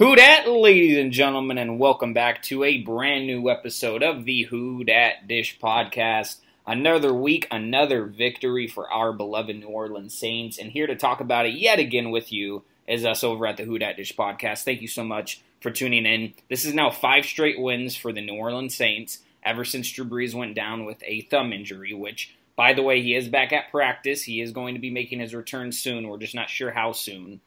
Who dat, ladies and gentlemen, and welcome back to a brand new episode of the Who Dat Dish podcast. Another week, another victory for our beloved New Orleans Saints, and here to talk about it yet again with you is us over at the Who Dat Dish podcast. Thank you so much for tuning in. This is now five straight wins for the New Orleans Saints ever since Drew Brees went down with a thumb injury, which, by the way, he is back at practice. He is going to be making his return soon. We're just not sure how soon.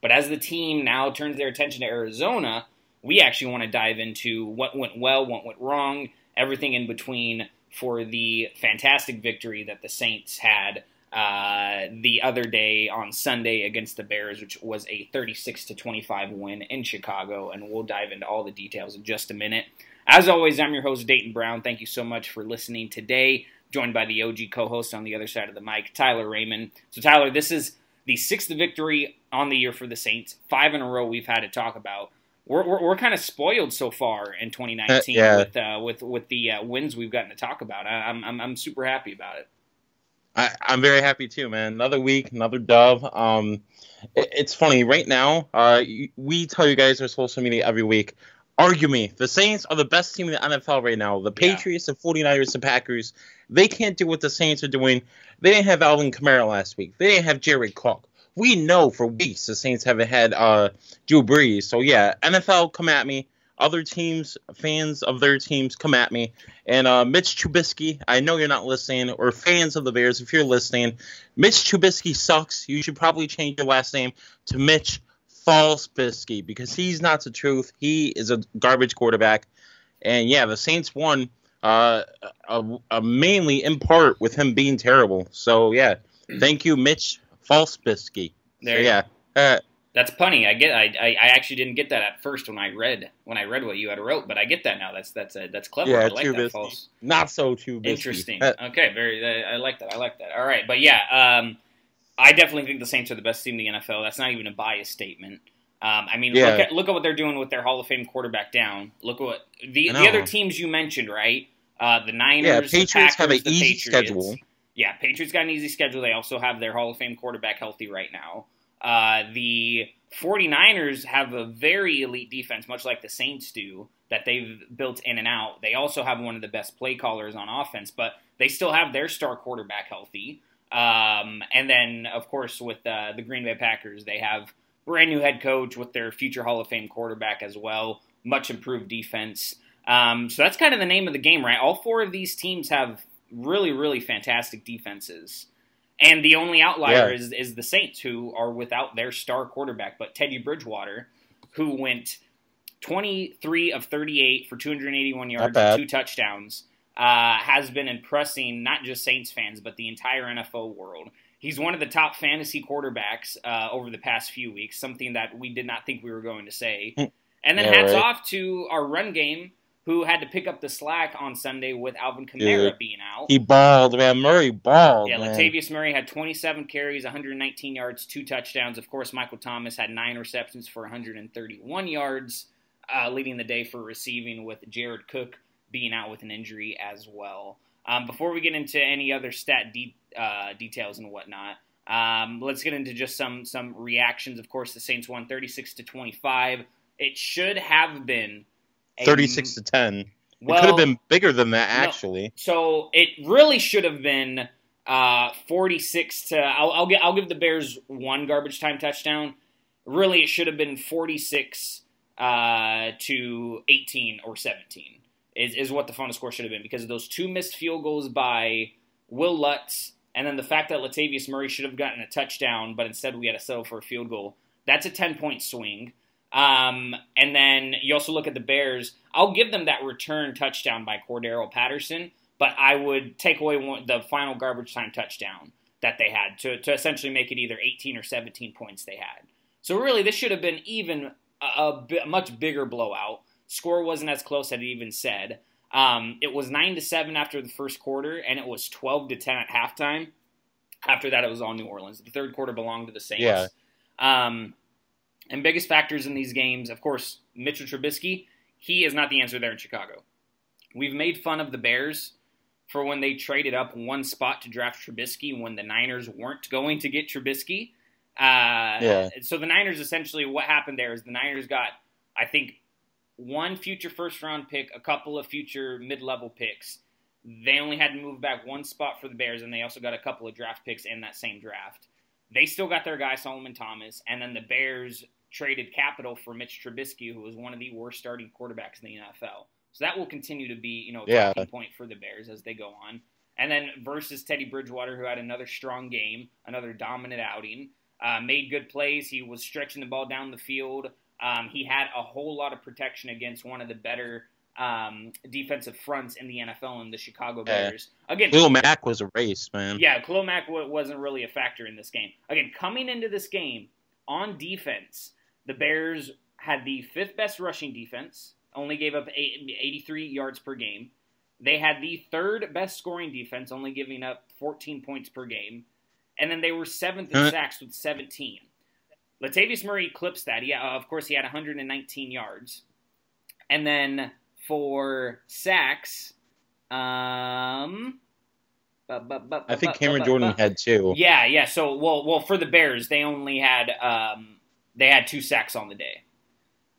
But as the team now turns their attention to Arizona, we actually want to dive into what went well, what went wrong, everything in between for the fantastic victory that the Saints had uh, the other day on Sunday against the Bears, which was a 36 to 25 win in Chicago. And we'll dive into all the details in just a minute. As always, I'm your host, Dayton Brown. Thank you so much for listening today. Joined by the OG co host on the other side of the mic, Tyler Raymond. So, Tyler, this is the sixth victory on the year for the Saints. Five in a row we've had to talk about. We're, we're, we're kind of spoiled so far in 2019 uh, yeah. with uh, with with the uh, wins we've gotten to talk about. I, am I'm I'm super happy about it. I, I'm very happy too, man. Another week, another dove. Um, it, it's funny right now. Uh, we tell you guys our social media every week. Argue me. The Saints are the best team in the NFL right now. The Patriots, yeah. the 49ers, the Packers, they can't do what the Saints are doing. They didn't have Alvin Kamara last week. They didn't have Jared Cook. We know for weeks the Saints haven't had uh, Drew Brees. So yeah, NFL, come at me. Other teams, fans of their teams, come at me. And uh, Mitch Trubisky, I know you're not listening, or fans of the Bears, if you're listening, Mitch Trubisky sucks. You should probably change your last name to Mitch Falsebisky because he's not the truth. He is a garbage quarterback. And yeah, the Saints won uh, mainly in part with him being terrible. So yeah, thank you, Mitch Falsebisky. There, yeah. Uh, that's punny. I get. I, I, I actually didn't get that at first when I read when I read what you had wrote, but I get that now. That's that's a, that's clever. Yeah, I like that. False. Not so too interesting. okay, very. I like that. I like that. All right, but yeah, um, I definitely think the Saints are the best team in the NFL. That's not even a biased statement. Um, I mean, yeah. look at look at what they're doing with their Hall of Fame quarterback down. Look at what the the other teams you mentioned, right? Uh, the Niners, yeah, Patriots Packers, have an easy Patriots. schedule. Yeah, Patriots got an easy schedule. They also have their Hall of Fame quarterback healthy right now. Uh, the 49ers have a very elite defense, much like the Saints do, that they've built in and out. They also have one of the best play callers on offense, but they still have their star quarterback healthy. Um, and then, of course, with uh, the Green Bay Packers, they have brand new head coach with their future Hall of Fame quarterback as well, much improved defense. Um, so that's kind of the name of the game, right? All four of these teams have really, really fantastic defenses. And the only outlier yeah. is is the Saints, who are without their star quarterback, but Teddy Bridgewater, who went 23 of 38 for 281 yards and two touchdowns, uh, has been impressing not just Saints fans, but the entire NFL world. He's one of the top fantasy quarterbacks uh, over the past few weeks, something that we did not think we were going to say. And then yeah, hats right. off to our run game, who had to pick up the slack on Sunday with Alvin Kamara Dude, being out. He balled, man. Murray balled. Yeah, man. Latavius Murray had 27 carries, 119 yards, two touchdowns. Of course, Michael Thomas had nine receptions for 131 yards, uh, leading the day for receiving, with Jared Cook being out with an injury as well. Um, before we get into any other stat de- uh, details and whatnot, um, let's get into just some some reactions. Of course, the Saints won 36 to 25. It should have been 36 to 10. Well, it could have been bigger than that, actually. No, so it really should have been uh, 46 to. I'll, I'll, get, I'll give the Bears one garbage time touchdown. Really, it should have been 46 uh, to 18 or 17, is, is what the final score should have been because of those two missed field goals by Wil Lutz, and then the fact that Latavius Murray should have gotten a touchdown, but instead we had to settle for a field goal. That's a 10 point swing. Um, and then you also look at the Bears. I'll give them that return touchdown by Cordarrelle Patterson, but I would take away one, the final garbage time touchdown that they had to, to essentially make it either 18 or 17 points they had. So really, this should have been even a much bigger blowout. Score wasn't as close as it even said. Um, it was nine to seven after the first quarter, and it was 12 to 10 at halftime. After that, it was all New Orleans. The third quarter belonged to the Saints. Yeah. Um, and biggest factors in these games, of course, Mitchell Trubisky, he is not the answer there in Chicago. We've made fun of the Bears for when they traded up one spot to draft Trubisky when the Niners weren't going to get Trubisky. Uh, yeah. So the Niners essentially, what happened there is the Niners got I think one future first round pick, a couple of future mid level picks. They only had to move back one spot for the Bears, and they also got a couple of draft picks in that same draft. They still got their guy Solomon Thomas, and then the Bears traded capital for Mitch Trubisky, who was one of the worst starting quarterbacks in the NFL. So that will continue to be, you know, a Yeah. talking point for the Bears as they go on. And then versus Teddy Bridgewater, who had another strong game, another dominant outing, uh, made good plays. He was stretching the ball down the field. Um, he had a whole lot of protection against one of the better um, defensive fronts in the NFL in the Chicago Yeah. Bears. Again, Lil Mac was a race, man. yeah, Khalil Mack w- wasn't really a factor in this game. Again, coming into this game on defense, the Bears had the fifth best rushing defense, only gave up eight, 83 yards per game. They had the third best scoring defense, only giving up 14 points per game. And then they were seventh in sacks with 17. Latavius Murray eclipsed that. Yeah, of course, he had 119 yards. And then for sacks, um, I think Cameron Jordan had two. Yeah, yeah. So, well, well, for the Bears, they only had um, they had two sacks on the day.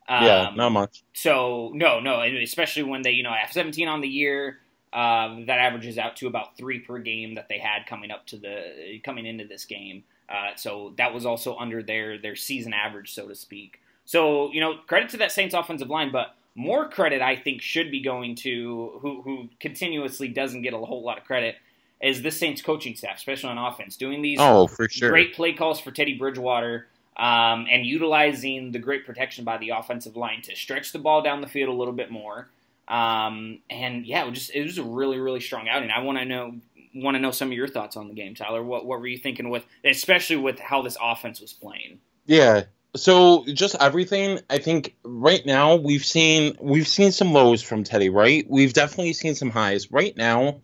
Um, yeah, not much. so no, no, especially when they you know have 17 on the year, um, that averages out to about three per game that they had coming up to the coming into this game. Uh, so that was also under their their season average, so to speak. So you know, credit to that Saints offensive line, but more credit I think should be going to who who continuously doesn't get a whole lot of credit is this Saints coaching staff, especially on offense, doing these Oh, for sure. great play calls for Teddy Bridgewater, um, and utilizing the great protection by the offensive line to stretch the ball down the field a little bit more. Um, and yeah, it was just it was a really really strong outing. I want to know want to know some of your thoughts on the game, Tyler. What what were you thinking with, especially with how this offense was playing? Yeah. So just everything. I think right now we've seen we've seen some lows from Teddy. Right. We've definitely seen some highs. Right now,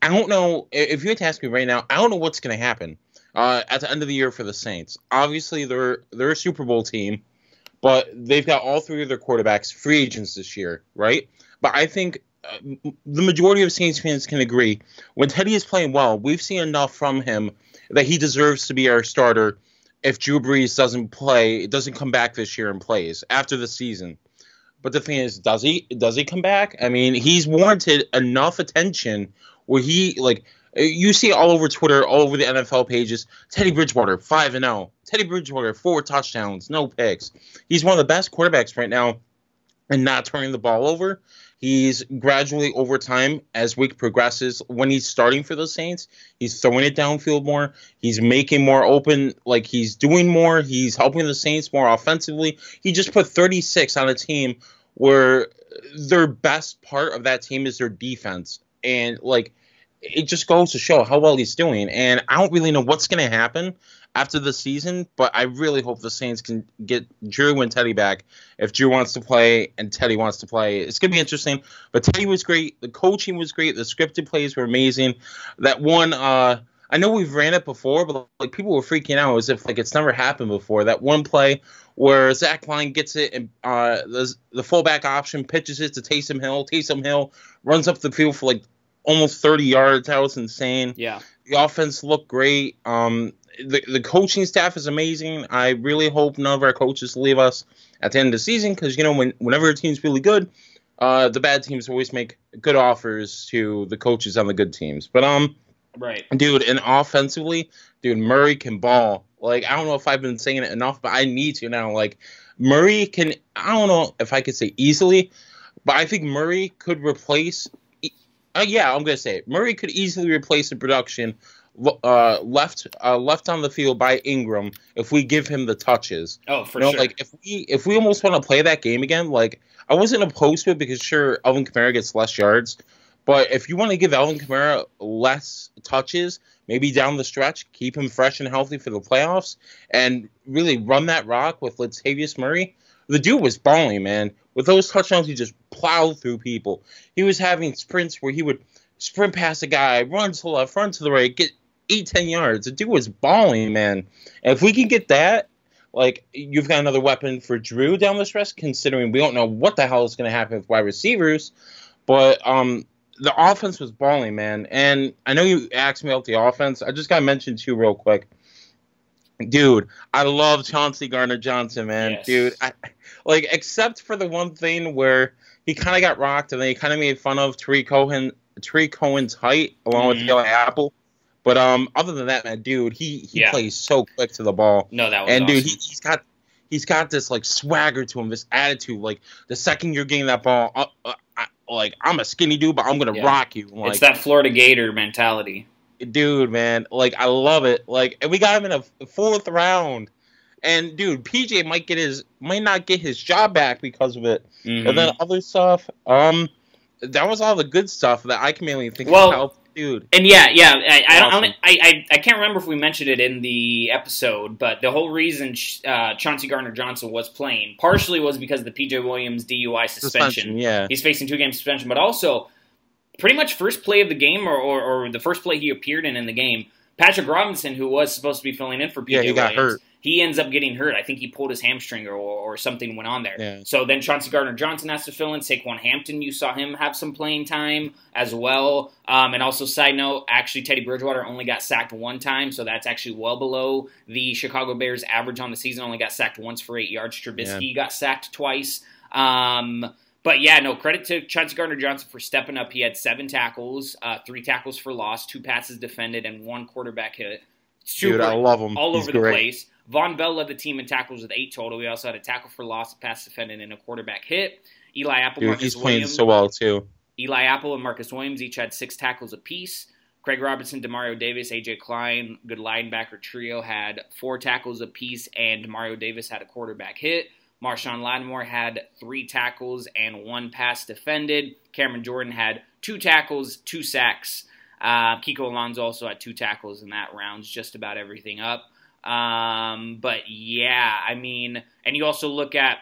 I don't know if you had to ask me right now. I don't know what's going to happen uh, at the end of the year for the Saints. Obviously, they're they're a Super Bowl team, but they've got all three of their quarterbacks free agents this year. Right. But I think the majority of Saints fans can agree when Teddy is playing well, we've seen enough from him that he deserves to be our starter if Drew Brees doesn't play, doesn't come back this year and plays after the season. But the thing is, does he does he come back? I mean, he's warranted enough attention where he like you see all over Twitter, all over the NFL pages, Teddy Bridgewater five and zero, Teddy Bridgewater four touchdowns, no picks. He's one of the best quarterbacks right now, and not turning the ball over. He's gradually over time as week progresses. When he's starting for the Saints, he's throwing it downfield more. He's making more open, like he's doing more. He's helping the Saints more offensively. He just put 36 on a team where their best part of that team is their defense, and like it just goes to show how well he's doing. And I don't really know what's going to happen after the season, but I really hope the Saints can get Drew and Teddy back. If Drew wants to play and Teddy wants to play, it's going to be interesting. But Teddy was great. The coaching was great. The scripted plays were amazing. That one, uh, I know we've ran it before, but like people were freaking out as if like it's never happened before. That one play where Zach Line gets it and uh, the, the fullback option pitches it to Taysom Hill. Taysom Hill runs up the field for like almost 30 yards. That was insane. Yeah, The offense looked great. Um, the the coaching staff is amazing. I really hope none of our coaches leave us at the end of the season because you know when whenever a team's really good, uh, the bad teams always make good offers to the coaches on the good teams. But um, right. dude, and offensively, dude, Murray can ball. Like I don't know if I've been saying it enough, but I need to now. Like Murray can. I don't know if I could say easily, but I think Murray could replace. Uh, yeah, I'm gonna say it. Murray could easily replace the production uh, left uh, left on the field by Ingram if we give him the touches. Oh, for you know, sure. like if we if we almost want to play that game again, like I wasn't opposed to it because sure, Alvin Kamara gets less yards, but if you want to give Alvin Kamara less touches, maybe down the stretch, keep him fresh and healthy for the playoffs, and really run that rock with Latavius Murray. The dude was balling, man. With those touchdowns, he just plowed through people. He was having sprints where he would sprint past a guy, run to the left, run to the right, get eight, ten yards. The dude was balling, man. And if we can get that, like you've got another weapon for Drew down the stretch, considering we don't know what the hell is going to happen with wide receivers. But um, the offense was balling, man. And I know you asked me about the offense. I just got to mention two real quick. Dude, I love Chauncey Gardner Johnson, man. Yes. Dude, I, like except for the one thing where he kind of got rocked and then he kind of made fun of Tarik Cohen, Tarik Cohen's height along Mhm. with Eli Apple. But um, other than that, man, dude, he he Yeah. plays so quick to the ball, No, that was and awesome. dude, he, he's got he's got this like swagger to him, this attitude. Like the second you're getting that ball, uh, uh, I, like I'm a skinny dude, but I'm gonna Yeah. rock you. Like, it's that Florida Gator mentality. dude, man. Like I love it. Like and we got him in a fourth round. And dude, PJ might get his might not get his job back because of it. Mhm. And then other stuff, um that was all the good stuff that I can mainly think Well- about. Dude. And yeah, yeah, I, Awesome. I, I, I can't remember if we mentioned it in the episode, but the whole reason uh, Chauncey Gardner Johnson was playing partially was because of the PJ Williams DUI suspension. yeah. He's facing two game suspension, but also pretty much first play of the game or, or, or the first play he appeared in in the game. Patrick Robinson, who was supposed to be filling in for PJ Yeah, he got Williams, hurt. He ends up getting hurt. I think he pulled his hamstring or, or something went on there. Yeah. So then Chauncey Gardner Johnson has to fill in. Saquan Hampton, you saw him have some playing time as well. Um, and also, side note, actually, Teddy Bridgewater only got sacked one time, so that's actually well below the Chicago Bears' average on the season. Only got sacked once for eight yards. Trubisky got sacked twice. Um, but yeah, no credit to Chauncey Gardner Johnson for stepping up. He had seven tackles, uh, three tackles for loss, two passes defended, and one quarterback hit. Dude, I love him. all He's over the place. Vonn Bell led the team in tackles with eight total. We also had a tackle for loss, a pass defended, and a quarterback hit. Eli Apple, Dude, Marcus he's playing Williams, so well too. Eli Apple and Marcus Williams each had six tackles apiece. Craig Robertson, Demario Davis, AJ Klein, good linebacker trio, had four tackles apiece, and Demario Davis had a quarterback hit. Marshon Lattimore had three tackles and one pass defended. Cameron Jordan had two tackles, two sacks. Uh, Kiko Alonso also had two tackles, and that rounds just about everything up. Um, but yeah, I mean, and you also look at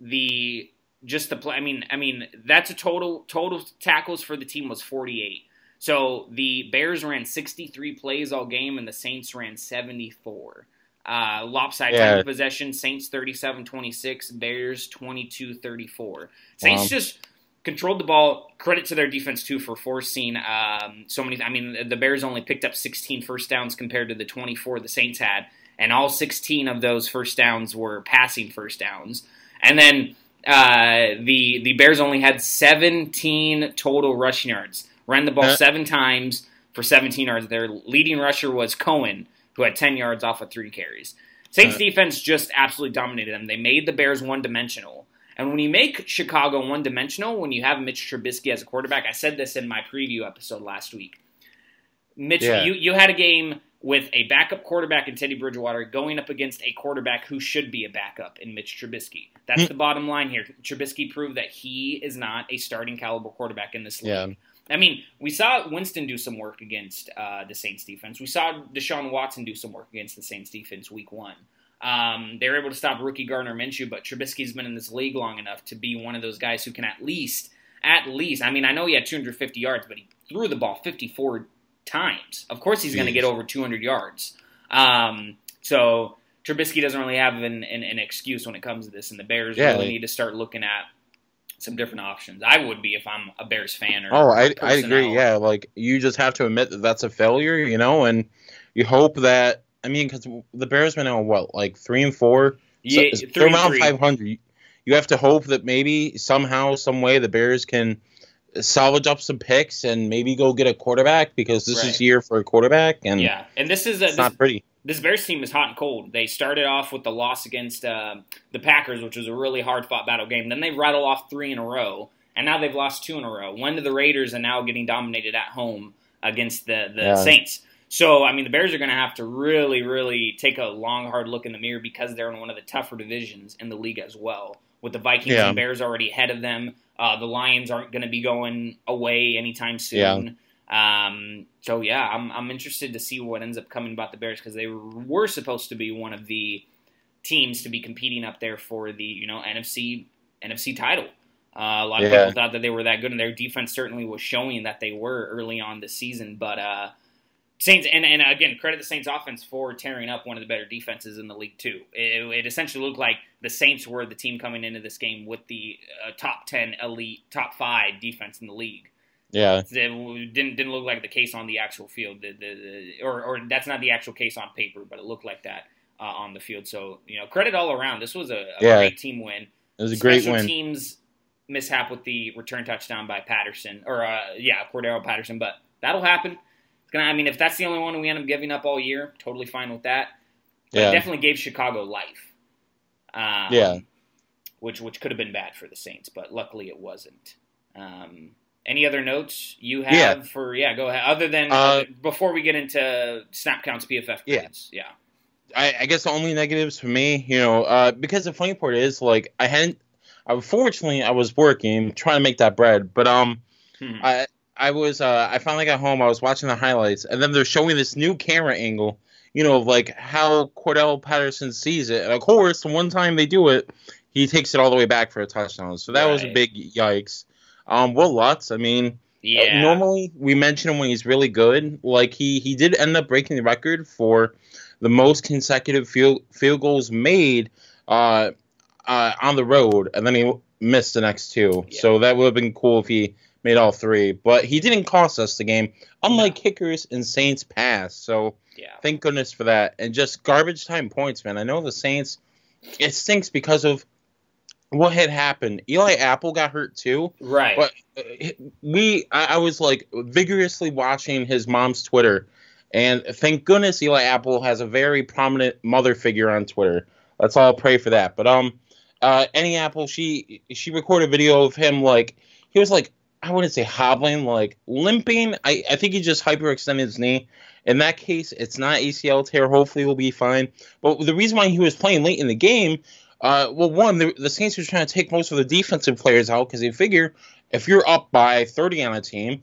the just the play. I mean, I mean that's a total total tackles for the team was 48. So the Bears ran 63 plays all game, and the Saints ran 74. Uh, lopsided Yeah. possession: Saints 37-26, Bears 22-34. Saints Wow. just controlled the ball. Credit to their defense too for forcing um, so many. I mean, the Bears only picked up 16 first downs compared to the 24 the Saints had, and all 16 of those first downs were passing first downs. And then uh, the the Bears only had 17 total rushing yards. Ran the ball Uh. seven times for 17 yards. Their leading rusher was Cohen, who had 10 yards off of three carries. Saints Uh. defense just absolutely dominated them. They made the Bears one dimensional. And when you make Chicago one dimensional, when you have Mitch Trubisky as a quarterback, I said this in my preview episode last week. Mitch, Yeah. you, you had a game with a backup quarterback in Teddy Bridgewater going up against a quarterback who should be a backup in Mitch Trubisky. That's Hmm. the bottom line here. Trubisky proved that he is not a starting caliber quarterback in this league. Yeah. I mean, we saw Winston do some work against uh, the Saints defense. We saw Deshaun Watson do some work against the Saints defense week one. Um, they were able to stop rookie Gardner Minshew, but Trubisky's been in this league long enough to be one of those guys who can at least, at least, I mean, I know he had 250 yards, but he threw the ball 54 times. Of course, he's going to get over 200 yards. Um, so Trubisky doesn't really have an, an, an excuse when it comes to this, and the Bears Yeah, really like- need to start looking at some different options. I would be if I'm a Bears fan. Or Oh, I I agree. Yeah, like you just have to admit that that's a failure, you know, and you hope that. I mean, because the Bears went on what, like three and four. Yeah, so, three around five hundred. You have to hope that maybe somehow, some way, the Bears can salvage up some picks and maybe go get a quarterback because this Right. is year for a quarterback, and Yeah, and this is a, this, not pretty. this Bears team is hot and cold. They started off with the loss against uh, the Packers, which was a really hard fought battle game. Then they rattle off three in a row, and now they've lost two in a row. One to the Raiders, and now getting dominated at home against the the Yeah. Saints. So I mean, the Bears are going to have to really, really take a long, hard look in the mirror because they're in one of the tougher divisions in the league as well. With the Vikings Yeah. and Bears already ahead of them, uh, the Lions aren't going to be going away anytime soon. Um, so yeah, I'm I'm interested to see what ends up coming about the Bears because they were supposed to be one of the teams to be competing up there for the you know NFC NFC title. Uh, a lot of Yeah. people thought that they were that good, and their defense certainly was showing that they were early on this season. But uh, Saints, and, and again, credit the Saints offense for tearing up one of the better defenses in the league too. It, it essentially looked like the Saints were the team coming into this game with the uh, top ten elite, top five defense in the league. Yeah, It didn't didn't look like the case on the actual field, the, the, the, or or that's not the actual case on paper, but it looked like that uh, on the field. So you know, credit all around. This was a, a Yeah. great team win. It was a great win. teams mishap with the return touchdown by Patterson, or uh, yeah, Cordero Patterson. But that'll happen. Gonna. I mean, if that's the only one we end up giving up all year, totally fine with that. But Yeah. it definitely gave Chicago life. Um, Yeah. Which which could have been bad for the Saints, but luckily it wasn't. Um, any other notes you have Yeah. for yeah? Go ahead. Other than Uh, before we get into snap counts, PFF Yeah. Yeah. I, I guess the only negatives for me, you know, uh, because the funny part is, like, I hadn't. Unfortunately, I was working trying to make that bread, but um, Hmm. I I was uh, I finally got home. I was watching the highlights, and then they're showing this new camera angle. You know, of like how Cordell Patterson sees it, and of course, the one time they do it, he takes it all the way back for a touchdown. So that was a big yikes. Um, Wil Lutz, I mean, uh, yeah. normally we mention him when he's really good. Like he he did end up breaking the record for the most consecutive field field goals made uh, uh, on the road, and then he missed the next two. Yeah. So that would have been cool if he made all three. But he didn't cost us the game, unlike kickers and Saints pass. So yeah. thank goodness for that. And just garbage time points, man. I know the Saints. It stinks because of what had happened. Eli Apple got hurt too. Right. But uh, we, I, I was like vigorously watching his mom's Twitter, and thank goodness Eli Apple has a very prominent mother figure on Twitter. Let's all pray for that. But um, uh, Annie Apple, she she recorded a video of him like he was like I wouldn't say hobbling, like limping. I I think he just hyperextended his knee. In that case, it's not ACL tear. Hopefully, he'll be fine. But the reason why he was playing late in the game, uh, well, one, the, the Saints were trying to take most of the defensive players out because they figure if you're up by 30 on a team,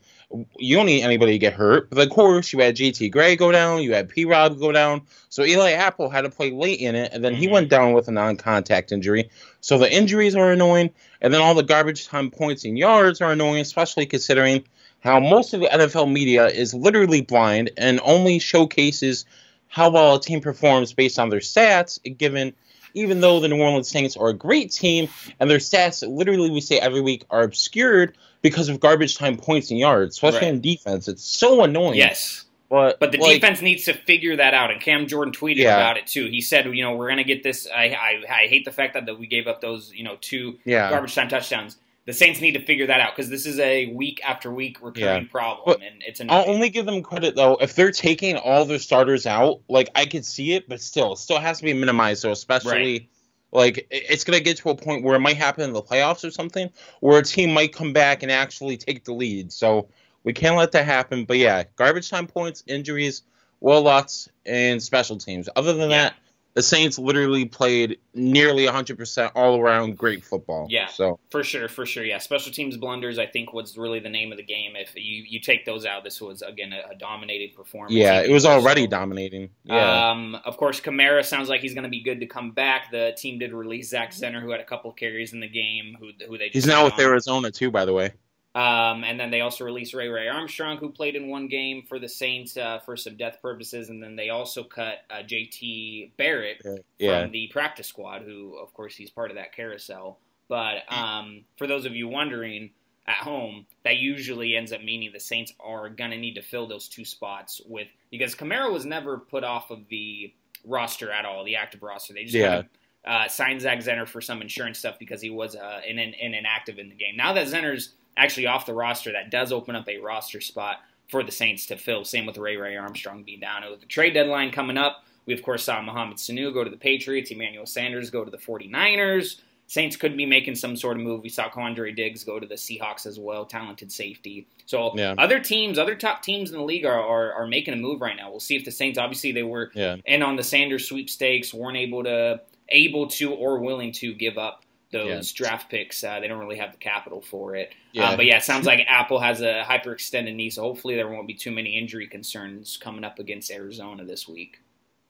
you don't need anybody to get hurt. But of course, you had JT Gray go down, you had P Rob go down. So Eli Apple had to play late in it, and then he Mhm. went down with a non contact injury. So the injuries are annoying, and then all the garbage time points and yards are annoying, especially considering how most of the NFL media is literally blind and only showcases how well a team performs based on their stats, given even though the New Orleans Saints are a great team and their stats literally we say every week are obscured because of garbage time points and yards, especially Right. in defense. It's so annoying. yes. But But the like, defense needs to figure that out, and Cam Jordan tweeted Yeah. about it too. He said, "You know, we're going to get this. I, I I hate the fact that, that we gave up those, you know, two Yeah. garbage time touchdowns. The Saints need to figure that out because this is a week after week recurring Yeah. problem, But and it's an I'll only give them credit though if they're taking all their starters out. Like I could see it, but still, it still has to be minimized. So especially like it's gonna get to a point where it might happen in the playoffs or something, where a team might come back and actually take the lead. So we can't let that happen. But yeah, garbage time points, injuries, Wil Lutz, and special teams. Other than that, the Saints literally played nearly 100% all around great football. Yeah. So For sure, for sure, yeah. Special teams blunders, I think, was really the name of the game. If you, you take those out, this was again a, a dominated performance. yeah, it was already so. dominating. Yeah. Um, of course, Kamara sounds like he's going to be good to come back. The team did release Zach Zenner, who had a couple carries in the game. Who who they He's now with on. Arizona too, by the way. Um, and then they also released Ray Ray Armstrong, who played in one game for the Saints uh, for some death purposes, and then they also cut uh, J.T. Barrett Yeah. from the practice squad, who, of course, he's part of that carousel. But um, for those of you wondering at home, that usually ends up meaning the Saints are going to need to fill those two spots with because Kamara was never put off of the roster at all, the active roster. They just Yeah. kind of uh, signed Zach Zenner for some insurance stuff because he was uh, in, in, in inactive in the game. Now that Zenner's actually off the roster, that does open up a roster spot for the Saints to fill. Same with Ray Ray Armstrong being down. With the trade deadline coming up, we of course saw Mohamed Sanu go to the Patriots, Emmanuel Sanders go to the 49ers. Saints could be making some sort of move. We saw Quandre Diggs go to the Seahawks as well, talented safety. So Yeah. other teams, other top teams in the league are, are, are making a move right now. We'll see if the Saints, obviously they were Yeah. in on the Sanders sweepstakes, weren't able to, able to or willing to give up those draft picks. Uh, they don't really have the capital for it. Yeah. Uh, but yeah, it sounds like Apple has a hyperextended knee, so hopefully there won't be too many injury concerns coming up against Arizona this week.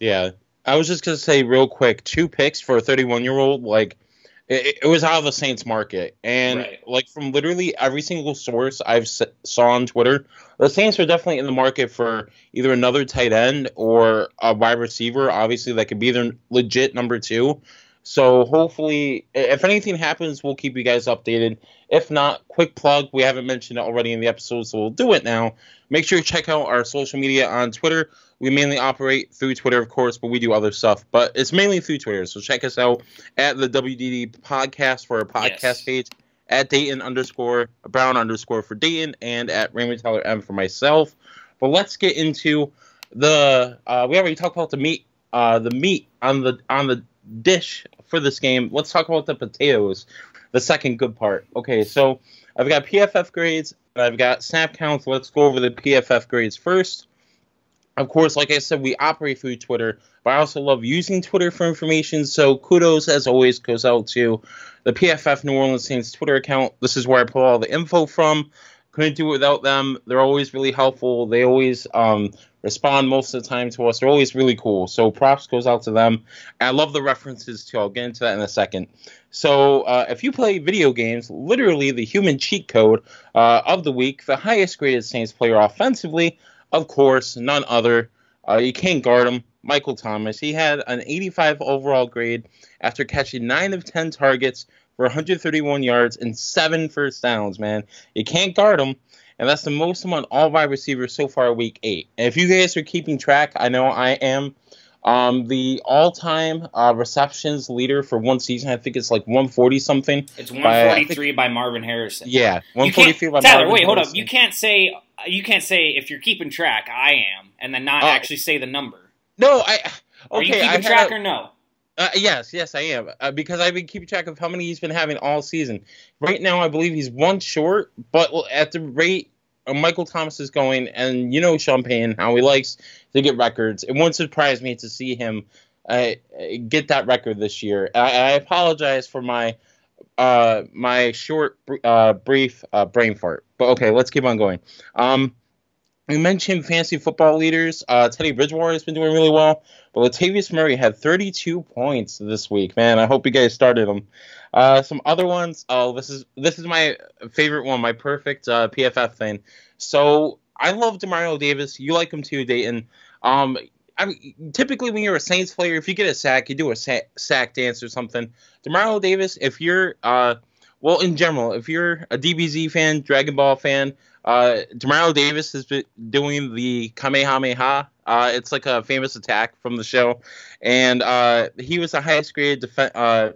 Yeah. I was just gonna say real quick, two picks for a 31 year old, like it, it was out of the Saints market, and Right. like from literally every single source I've s- saw on Twitter, the Saints are definitely in the market for either another tight end or a wide receiver. Obviously, that could be their legit number two. So hopefully, if anything happens, we'll keep you guys updated. If not, quick plug. We haven't mentioned it already in the episode, so we'll do it now. Make sure you check out our social media on Twitter, We mainly operate through Twitter, of course, but we do other stuff. But it's mainly through Twitter. So check us out at the WDD podcast for our podcast yes. page, at Dayton underscore Brown underscore for Dayton, and at Raymond Tyler M for myself. But let's get into the. Uh, we already talked about the meat, uh, the meat on the on the dish for this game. Let's talk about the potatoes, the second good part. Okay, so I've got PFF grades. I've got snap counts. Let's go over the PFF grades first. Of course, like I said, we operate through Twitter, but I also love using Twitter for information. So kudos, as always, goes out to the PFF New Orleans Saints Twitter account. This is where I pull all the info from. Couldn't do it without them. They're always really helpful. They always um, respond most of the time to us. They're always really cool. So props goes out to them. I love the references too. I'll get into that in a second. So uh, if you play video games, literally the human cheat code uh, of the week, the highest graded Saints player offensively of course, none other. Uh, you can't guard him. Michael Thomas. He had an 85 overall grade after catching 9 of 10 targets for 131 yards and seven first downs, man. You can't guard him. And that's the most among all wide receivers so far week 8. And if you guys are keeping track, I know I am. Um, the all-time uh, receptions leader for one season, I think it's like 140 something. It's 143 by, by Marvin Harrison. Yeah, 143 by Tyler, Marvin wait, hold up. You can't say you can't say if you're keeping track. I am, and then not uh, actually say the number. No, I. Okay, Are you keeping track a, or no? Uh, yes, yes, I am uh, because I've been keeping track of how many he's been having all season. Right now, I believe he's one short, but at the rate Michael Thomas is going, and you know Champagne how he likes to get records. It won't surprise me to see him uh, get that record this year. I, I apologize for my uh, my short, uh, brief uh, brain fart, but okay, let's keep on going. Um, we mentioned fantasy football leaders. Uh, Teddy Bridgewater has been doing really well, but Latavius Murray had 32 points this week. Man, I hope you guys started him. Uh, some other ones. Oh, this is this is my favorite one, my perfect uh, PFF thing. So I love Demario Davis. You like him too, Dayton. Um, I mean, typically when you're a Saints player, if you get a sack, you do a sack, sack dance or something. Demario Davis, if you're uh, well, in general, if you're a DBZ fan, Dragon Ball fan, uh, Demario Davis has been doing the Kamehameha. Uh, it's like a famous attack from the show, and uh, he was the highest graded def- uh,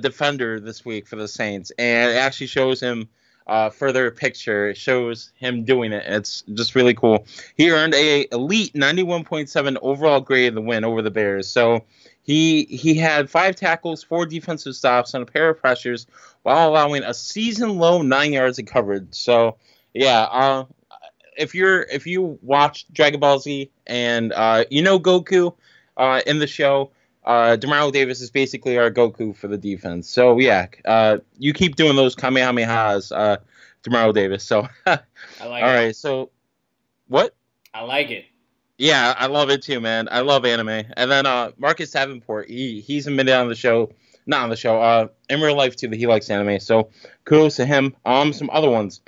defender this week for the Saints, and it actually shows him uh, further picture. It shows him doing it. It's just really cool. He earned a elite 91.7 overall grade in the win over the Bears. So he he had five tackles, four defensive stops, and a pair of pressures, while allowing a season low nine yards of coverage. So yeah, uh, if you're if you watch Dragon Ball Z and uh, you know Goku uh, in the show uh, Demario Davis is basically our Goku for the defense. So yeah, uh, you keep doing those Kamehamehas, uh, Demario Davis. So I like. All it. right, so what? I like it. Yeah, I love it too, man. I love anime. And then uh, Marcus Davenport, he he's admitted on the show, not on the show, uh, in real life too, that he likes anime. So kudos to him. Um, some other ones.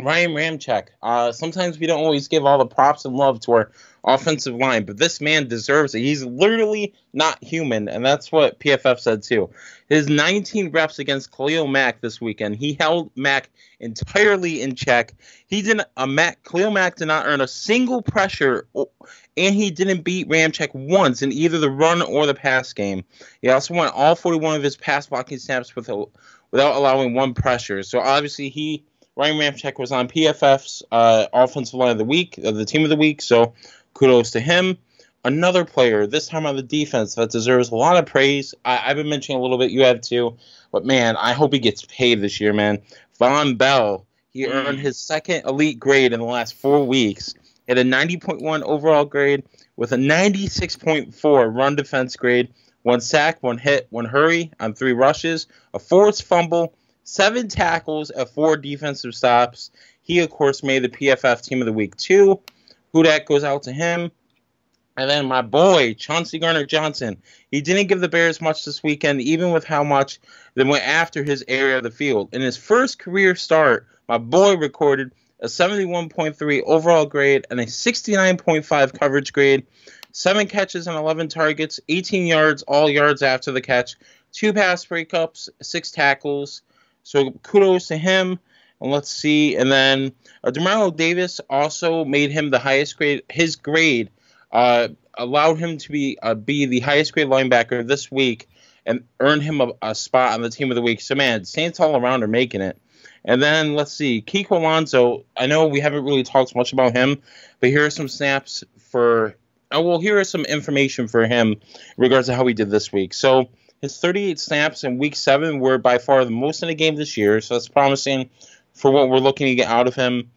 Ryan Ramczyk. Uh, sometimes we don't always give all the props and love to our offensive line, but this man deserves it. He's literally not human, and that's what PFF said too. His 19 reps against Khalil Mack this weekend, he held Mack entirely in check. He didn't. A Mack Khalil Mack did not earn a single pressure, and he didn't beat Ramczyk once in either the run or the pass game. He also won all 41 of his pass blocking snaps with a, without allowing one pressure. So obviously he. Ryan Ramczyk was on PFF's uh, offensive line of the week, uh, the team of the week. So Kudos to him. Another player, this time on the defense, that deserves a lot of praise. I, have been mentioning a little bit, you have too. But man, I hope he gets paid this year, man. Vonn Bell, he mm. earned his second elite grade in the last four weeks. He had a 90.1 overall grade with a 96.4 run defense grade, one sack, one hit, one hurry on three rushes, a forced fumble, seven tackles, and four defensive stops. He, of course, made the PFF Team of the Week too. That goes out to him. And then my boy, Chauncey Gardner Johnson. He didn't give the Bears much this weekend, even with how much they went after his area of the field. In his first career start, my boy recorded a 71.3 overall grade and a 69.5 coverage grade. Seven catches and 11 targets, 18 yards, all yards after the catch, two pass breakups, six tackles. So kudos to him. And let's see. And then uh, Davis also made him the highest grade. His grade uh, allowed him to be uh, be the highest grade linebacker this week and earned him a, a, spot on the team of the week. So man, Saints all around are making it. And then let's see, Kiko Alonso. I know we haven't really talked much about him, but here are some snaps for. Oh well, here is some information for him in regards to how he did this week. So his 38 snaps in week seven were by far the most in a game this year. So that's promising for what we're looking to get out of him.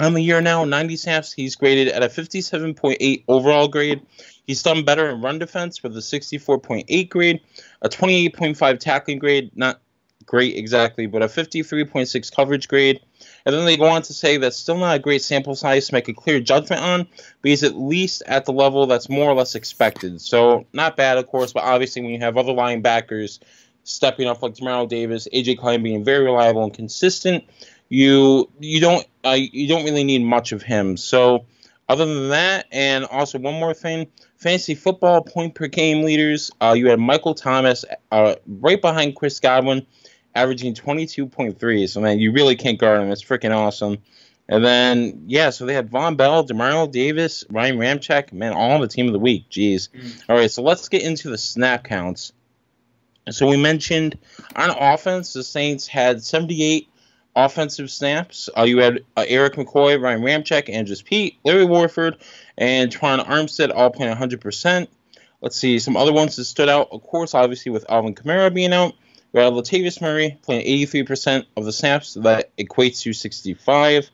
On the year now, 90 snaps, he's graded at a 57.8 overall grade. He's done better in run defense with a 64.8 grade, a 28.5 tackling grade, not great exactly, but a 53.6 coverage grade. And then they go on to say that's still not a great sample size to make a clear judgment on, but he's at least at the level that's more or less expected. So not bad, of course, but obviously when you have other linebackers stepping up like Demario Davis, AJ Klein being very reliable and consistent, you you don't uh, you don't really need much of him. So other than that, and also one more thing, fantasy football point per game leaders, uh, you had Michael Thomas uh, right behind Chris Godwin, averaging 22.3. So man, you really can't guard him. It's freaking awesome. And then yeah, so they had Vonn Bell, Demario Davis, Ryan Ramczyk, man, all on the team of the week. Jeez. Mm. All right, so let's get into the snap counts. So we mentioned on offense, the Saints had 78 offensive snaps. Uh, you had uh, Erik McCoy, Ryan Ramczyk, Andrus Peat, Larry Warford, and Terron Armstead all playing 100%. Let's see some other ones that stood out. Of course, obviously with Alvin Kamara being out, we had Latavius Murray playing 83% of the snaps. So that equates to 65.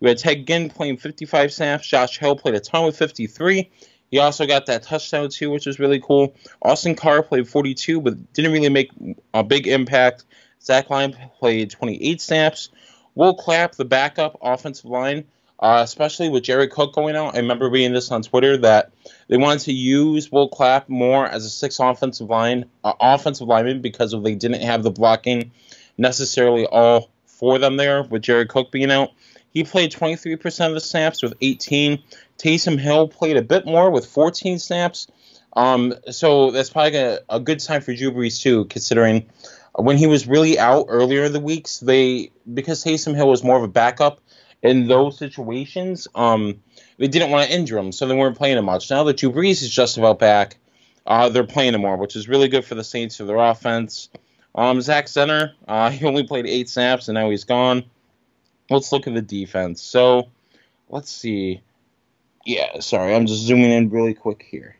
We had Ted Ginn playing 55 snaps. Josh Hill played a ton with 53. He also got that touchdown too, which was really cool. Austin Carr played 42, but didn't really make a big impact. Zach Line played 28 snaps. Will Clapp, the backup offensive line, uh, especially with Jared Cook going out. I remember reading this on Twitter that they wanted to use Will Clapp more as a six offensive line uh, offensive lineman because they didn't have the blocking necessarily all for them there with Jared Cook being out. He played 23% of the snaps with 18. Taysom Hill played a bit more with 14 snaps. Um, so that's probably a, a good sign for Drew Brees too, considering when he was really out earlier in the weeks, they because Taysom Hill was more of a backup in those situations, um, they didn't want to injure him, so they weren't playing him much. Now that Drew Brees is just about back, uh, they're playing him more, which is really good for the Saints for their offense. Um, Zach Zenner, uh, he only played eight snaps and now he's gone. Let's look at the defense. So, let's see. Yeah, sorry, I'm just zooming in really quick here.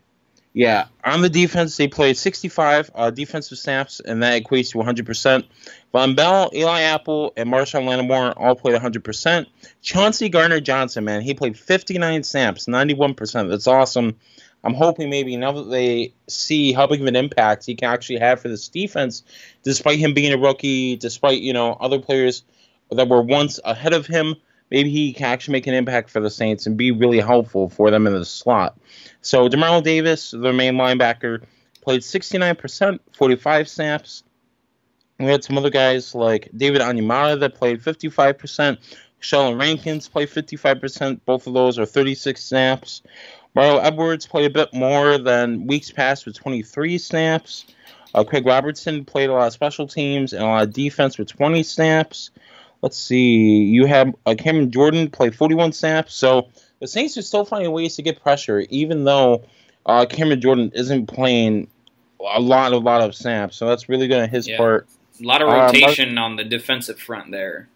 Yeah, on the defense, they played 65 uh, defensive snaps, and that equates to 100%. Vonn Bell, Eli Apple, and Marshon Lattimore all played 100%. Chauncey Gardner Johnson, man, he played 59 snaps, 91%. That's awesome. I'm hoping maybe now that they see how big of an impact he can actually have for this defense, despite him being a rookie, despite you know other players that were once ahead of him, maybe he can actually make an impact for the Saints and be really helpful for them in the slot. So Demario Davis, the main linebacker, played 69%, 45 snaps. We had some other guys like David Onyemata that played 55%. Sheldon Rankins played 55%. Both of those are 36 snaps. Mario Edwards played a bit more than weeks past with 23 snaps. Uh, Craig Robertson played a lot of special teams and a lot of defense with 20 snaps. Let's see. You have uh, Cameron Jordan play 41 snaps. So the Saints are still finding ways to get pressure, even though uh, Cameron Jordan isn't playing a lot, a lot of snaps. So that's really good on his yeah. part. A lot of rotation um, on the defensive front there.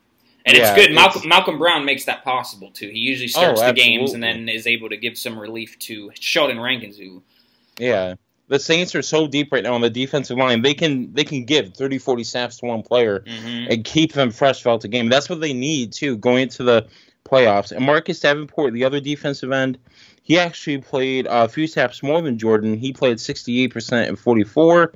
And yeah, it's good. Malcolm, it's, Malcolm, Brown makes that possible too. He usually starts oh, the games and then is able to give some relief to Sheldon Rankins, who. Yeah, the Saints are so deep right now on the defensive line. They can they can give 30, 40 snaps to one player mm-hmm. and keep them fresh throughout the game. That's what they need too going into the playoffs. And Marcus Davenport, the other defensive end, he actually played a few snaps more than Jordan. He played 68% and 44.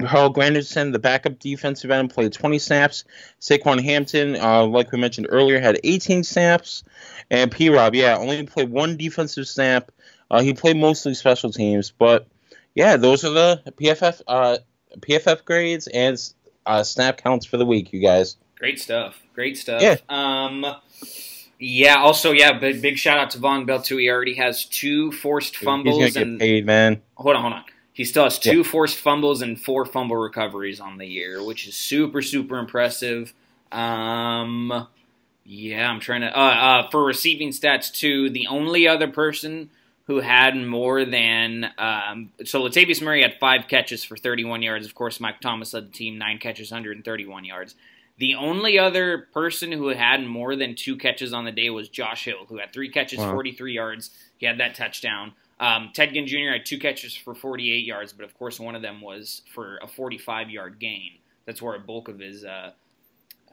Harold Granderson, the backup defensive end, played 20 snaps. Saquan Hampton, uh, like we mentioned earlier, had 18 snaps. And P. Rob, yeah, only played one defensive snap. Uh, he played mostly special teams, but yeah, those are the PFF uh, PFF grades and uh, snap counts for the week, you guys. Great stuff. Great stuff. Yeah. Um, yeah. Also, yeah. Big, big shout out to Vonn Bell too. He already has two forced fumbles. He's gonna and, get paid, man. Hold on, hold on. He still has two yeah. forced fumbles and four fumble recoveries on the year, which is super, super impressive. Um, yeah, I'm trying to. Uh, uh, for receiving stats too, the only other person who had more than um, so Latavius Murray had five catches for 31 yards. Of course, Mike Thomas led the team, nine catches, 131 yards. The only other person who had more than two catches on the day was Josh Hill, who had three catches, wow. 43 yards. He had that touchdown. Um, Ted Ginn Jr. had two catches for 48 yards, but of course, one of them was for a 45 yard gain. That's where a bulk of his uh,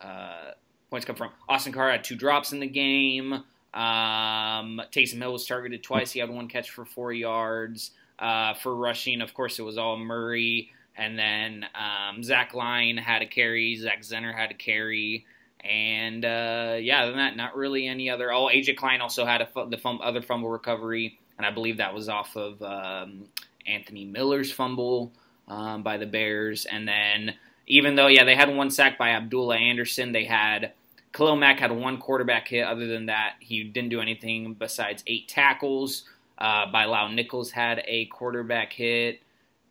uh, points come from. Austin Carr had two drops in the game. Um, Taysom Hill was targeted twice. He had one catch for four yards. Uh, for rushing, of course, it was all Murray. And then um, Zach Line had a carry. Zach Zenner had a carry. And uh, yeah, other than that, not really any other. Oh, AJ Klein also had a, the other fumble recovery, and I believe that was off of um, Anthony Miller's fumble um, by the Bears. And then, even though yeah, they had one sack by Abdullah Anderson, they had Khalil Mack had one quarterback hit. Other than that, he didn't do anything besides eight tackles. Uh, Bilal Nichols had a quarterback hit,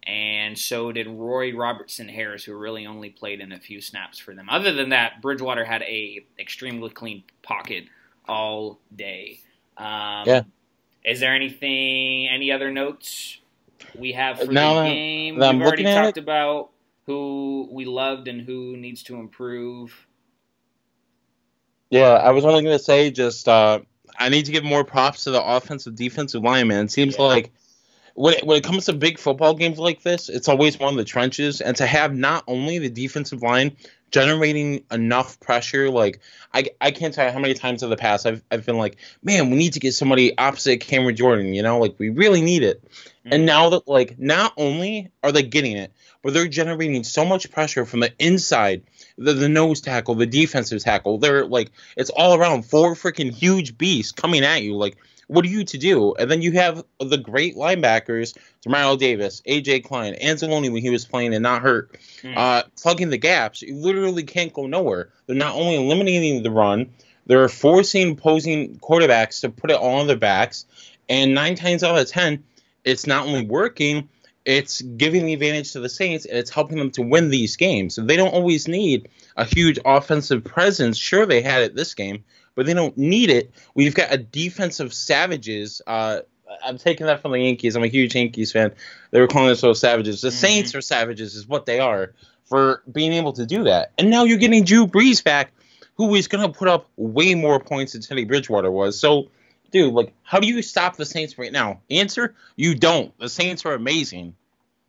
and so did Roy Robertson Harris, who really only played in a few snaps for them. Other than that, Bridgewater had a extremely clean pocket all day. Um, yeah. Is there anything, any other notes we have for now, the game? We've already talked it. about who we loved and who needs to improve. Yeah, I was only going to say just uh, I need to give more props to the offensive defensive lineman. It seems yeah. like when it, when it comes to big football games like this, it's always one of the trenches, and to have not only the defensive line generating enough pressure, like I, I can't tell you how many times in the past I've I've been like, man, we need to get somebody opposite Cameron Jordan, you know, like we really need it. Mm-hmm. And now that like not only are they getting it, but they're generating so much pressure from the inside the, the nose tackle, the defensive tackle. They're like it's all around four freaking huge beasts coming at you. Like, what are you to do? And then you have the great linebackers, Demario Davis, AJ Klein, Anzalone when he was playing and not hurt, mm. uh, plugging the gaps. You literally can't go nowhere. They're not only eliminating the run, they're forcing opposing quarterbacks to put it all on their backs. And nine times out of ten, it's not only working, it's giving the advantage to the Saints and it's helping them to win these games. So they don't always need a huge offensive presence. Sure, they had it this game, but they don't need it. We've got a defensive savages. Uh, I'm taking that from the Yankees. I'm a huge Yankees fan. They were calling themselves savages. The mm-hmm. Saints are savages, is what they are for being able to do that. And now you're getting Drew Brees back, who is going to put up way more points than Teddy Bridgewater was. So dude, like, how do you stop the Saints right now? Answer: You don't. The Saints are amazing.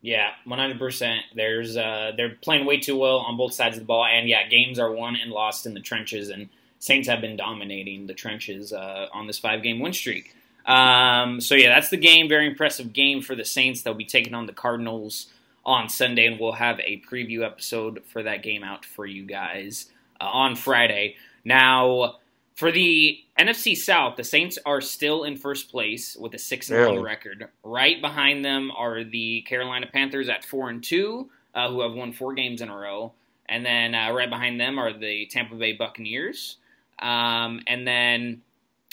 Yeah, one hundred percent. There's uh, they're playing way too well on both sides of the ball, and yeah, games are won and lost in the trenches, and Saints have been dominating the trenches uh, on this five game win streak. Um, so yeah, that's the game. Very impressive game for the Saints. They'll be taking on the Cardinals on Sunday, and we'll have a preview episode for that game out for you guys uh, on Friday. Now for the NFC South, the Saints are still in first place with a six and one record. Right behind them are the Carolina Panthers at four and two, uh, who have won four games in a row, and then uh, right behind them are the Tampa Bay Buccaneers, um, and then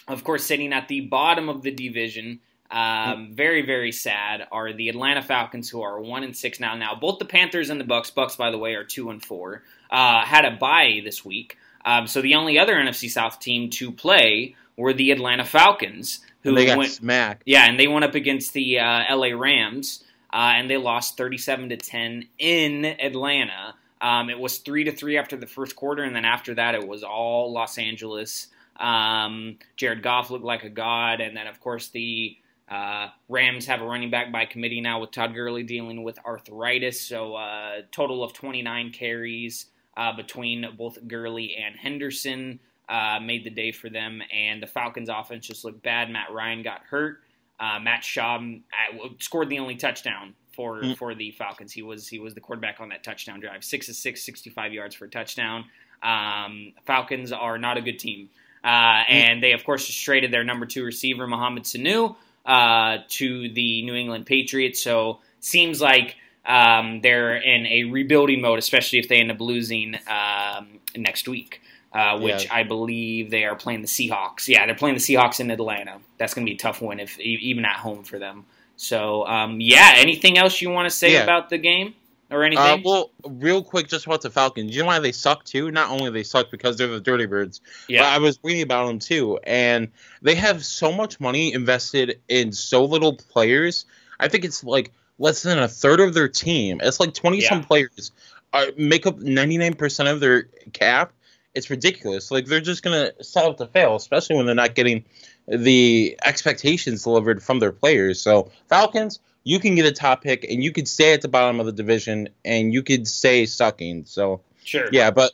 of course sitting at the bottom of the division. Um, very very sad are the Atlanta Falcons who are one and six now. Now both the Panthers and the Bucks. Bucks by the way are two and four. Uh, had a bye this week. Um, so the only other NFC South team to play were the Atlanta Falcons, who and they got went, smacked. Yeah, and they went up against the uh, LA Rams, uh, and they lost thirty-seven to ten in Atlanta. Um, it was three to three after the first quarter, and then after that, it was all Los Angeles. Um, Jared Goff looked like a god, and then of course the uh, Rams have a running back by committee now with Todd Gurley dealing with arthritis, so uh, total of 29 carries uh, between both Gurley and Henderson uh, made the day for them. And the Falcons' offense just looked bad. Matt Ryan got hurt. Uh, Matt Schaub uh, scored the only touchdown for mm. for the Falcons. He was he was the quarterback on that touchdown drive. Six of six, 65 yards for a touchdown. Um, Falcons are not a good team. Uh, mm. and they, of course, just traded their number two receiver, Mohamed Sanu, uh, to the New England Patriots. So seems like um, they're in a rebuilding mode, especially if they end up losing um, next week. Uh, which yeah. I believe they are playing the Seahawks. Yeah, they're playing the Seahawks in Atlanta. That's going to be a tough win if even at home for them. So, um, yeah. Anything else you want to say yeah. about the game? or anything? Uh, well, real quick, just about the Falcons. You know why they suck too? Not only they suck because they're the Dirty Birds, yeah, but I was reading about them too, and they have so much money invested in so little players. I think it's like less than a third of their team. It's like twenty some Yeah. players uh, make up ninety nine percent of their cap. It's ridiculous. Like they're just gonna set up to fail, especially when they're not getting the expectations delivered from their players. So Falcons, you can get a top pick, and you could stay at the bottom of the division, and you could stay sucking. So sure. yeah, but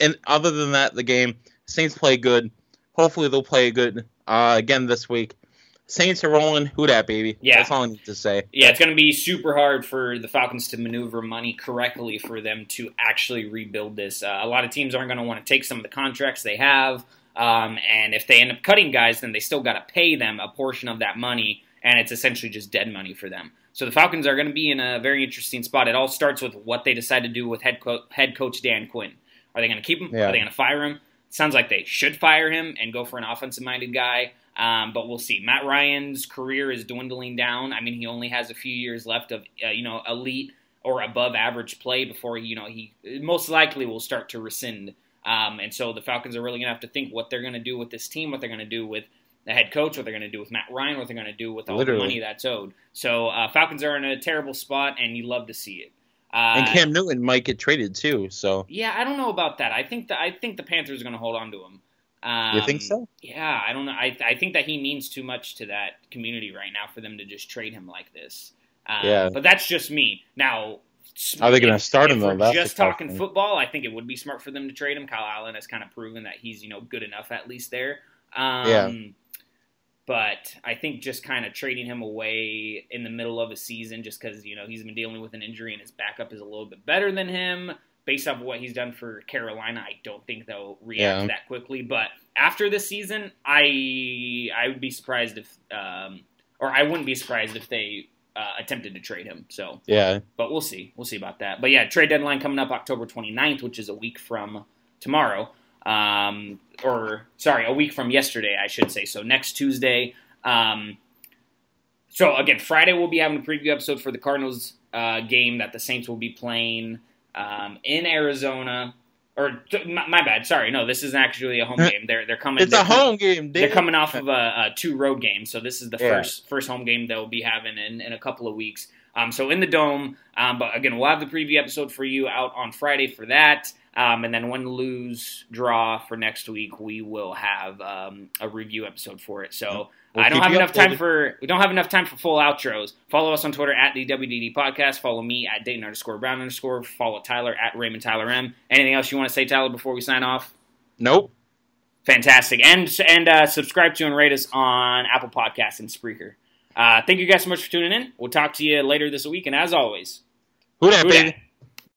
and other than that, the game Saints play good. Hopefully they'll play good uh, again this week. Saints are rolling. Who Dat baby? Yeah. that's all I need to say. Yeah, it's going to be super hard for the Falcons to maneuver money correctly for them to actually rebuild this. Uh, a lot of teams aren't going to want to take some of the contracts they have, um, and if they end up cutting guys, then they still got to pay them a portion of that money, and it's essentially just dead money for them. So the Falcons are going to be in a very interesting spot. It all starts with what they decide to do with head, co- head coach Dan Quinn. Are they going to keep him? Yeah. Are they going to fire him? Sounds like they should fire him and go for an offensive minded guy. Um, but we'll see. Matt Ryan's career is dwindling down. I mean, he only has a few years left of uh, you know elite or above average play before you know he most likely will start to rescind. Um, and so the Falcons are really going to have to think what they're going to do with this team, what they're going to do with the head coach, what they're going to do with Matt Ryan, what they're going to do with all Literally. the money that's owed. So uh, Falcons are in a terrible spot, and you love to see it. Uh, and Cam Newton might get traded too. So yeah, I don't know about that. I think the, I think the Panthers are going to hold on to him. Um, you think so? Yeah, I don't know. I I think that he means too much to that community right now for them to just trade him like this. Um, Yeah. but that's just me. Now, Are they gonna start him, though? That's just talking question. football. I think it would be smart for them to trade him. Kyle Allen has kind of proven that he's you know good enough at least there. Um, Yeah. But I think just kind of trading him away in the middle of a season, just because you know he's been dealing with an injury and his backup is a little bit better than him, based off of what he's done for Carolina, I don't think they'll react Yeah. that quickly. But after this season, I I would be surprised if, um, or I wouldn't be surprised if they uh, attempted to trade him. So, Yeah. but we'll see. We'll see about that. But yeah, trade deadline coming up October 29th, which is a week from tomorrow. Um, or sorry, a week from yesterday, I should say. So next Tuesday. Um, so again, Friday we'll be having a preview episode for the Cardinals uh, game that the Saints will be playing um, in Arizona. Or my, my bad, sorry, no, this isn't actually a home game. They're they're coming. It's they're a home game, dude. they're coming off of a, a two road game, so this is the Yeah. first first home game they'll be having in, in a couple of weeks. Um, so in the dome, um, but again, we'll have the preview episode for you out on Friday for that, um, and then one lose, draw for next week, we will have um, a review episode for it. So We'll I don't have enough time for we don't have enough time for full outros. Follow us on Twitter at the WDD Podcast. Follow me at Dayton underscore Brown underscore. Follow Tyler at Raymond Tyler M. Anything else you want to say, Tyler, before we sign off? Nope. Fantastic. And and uh, subscribe to and rate us on Apple Podcasts and Spreaker. Uh, thank you guys so much for tuning in. We'll talk to you later this week. And as always, Who Dat, baby?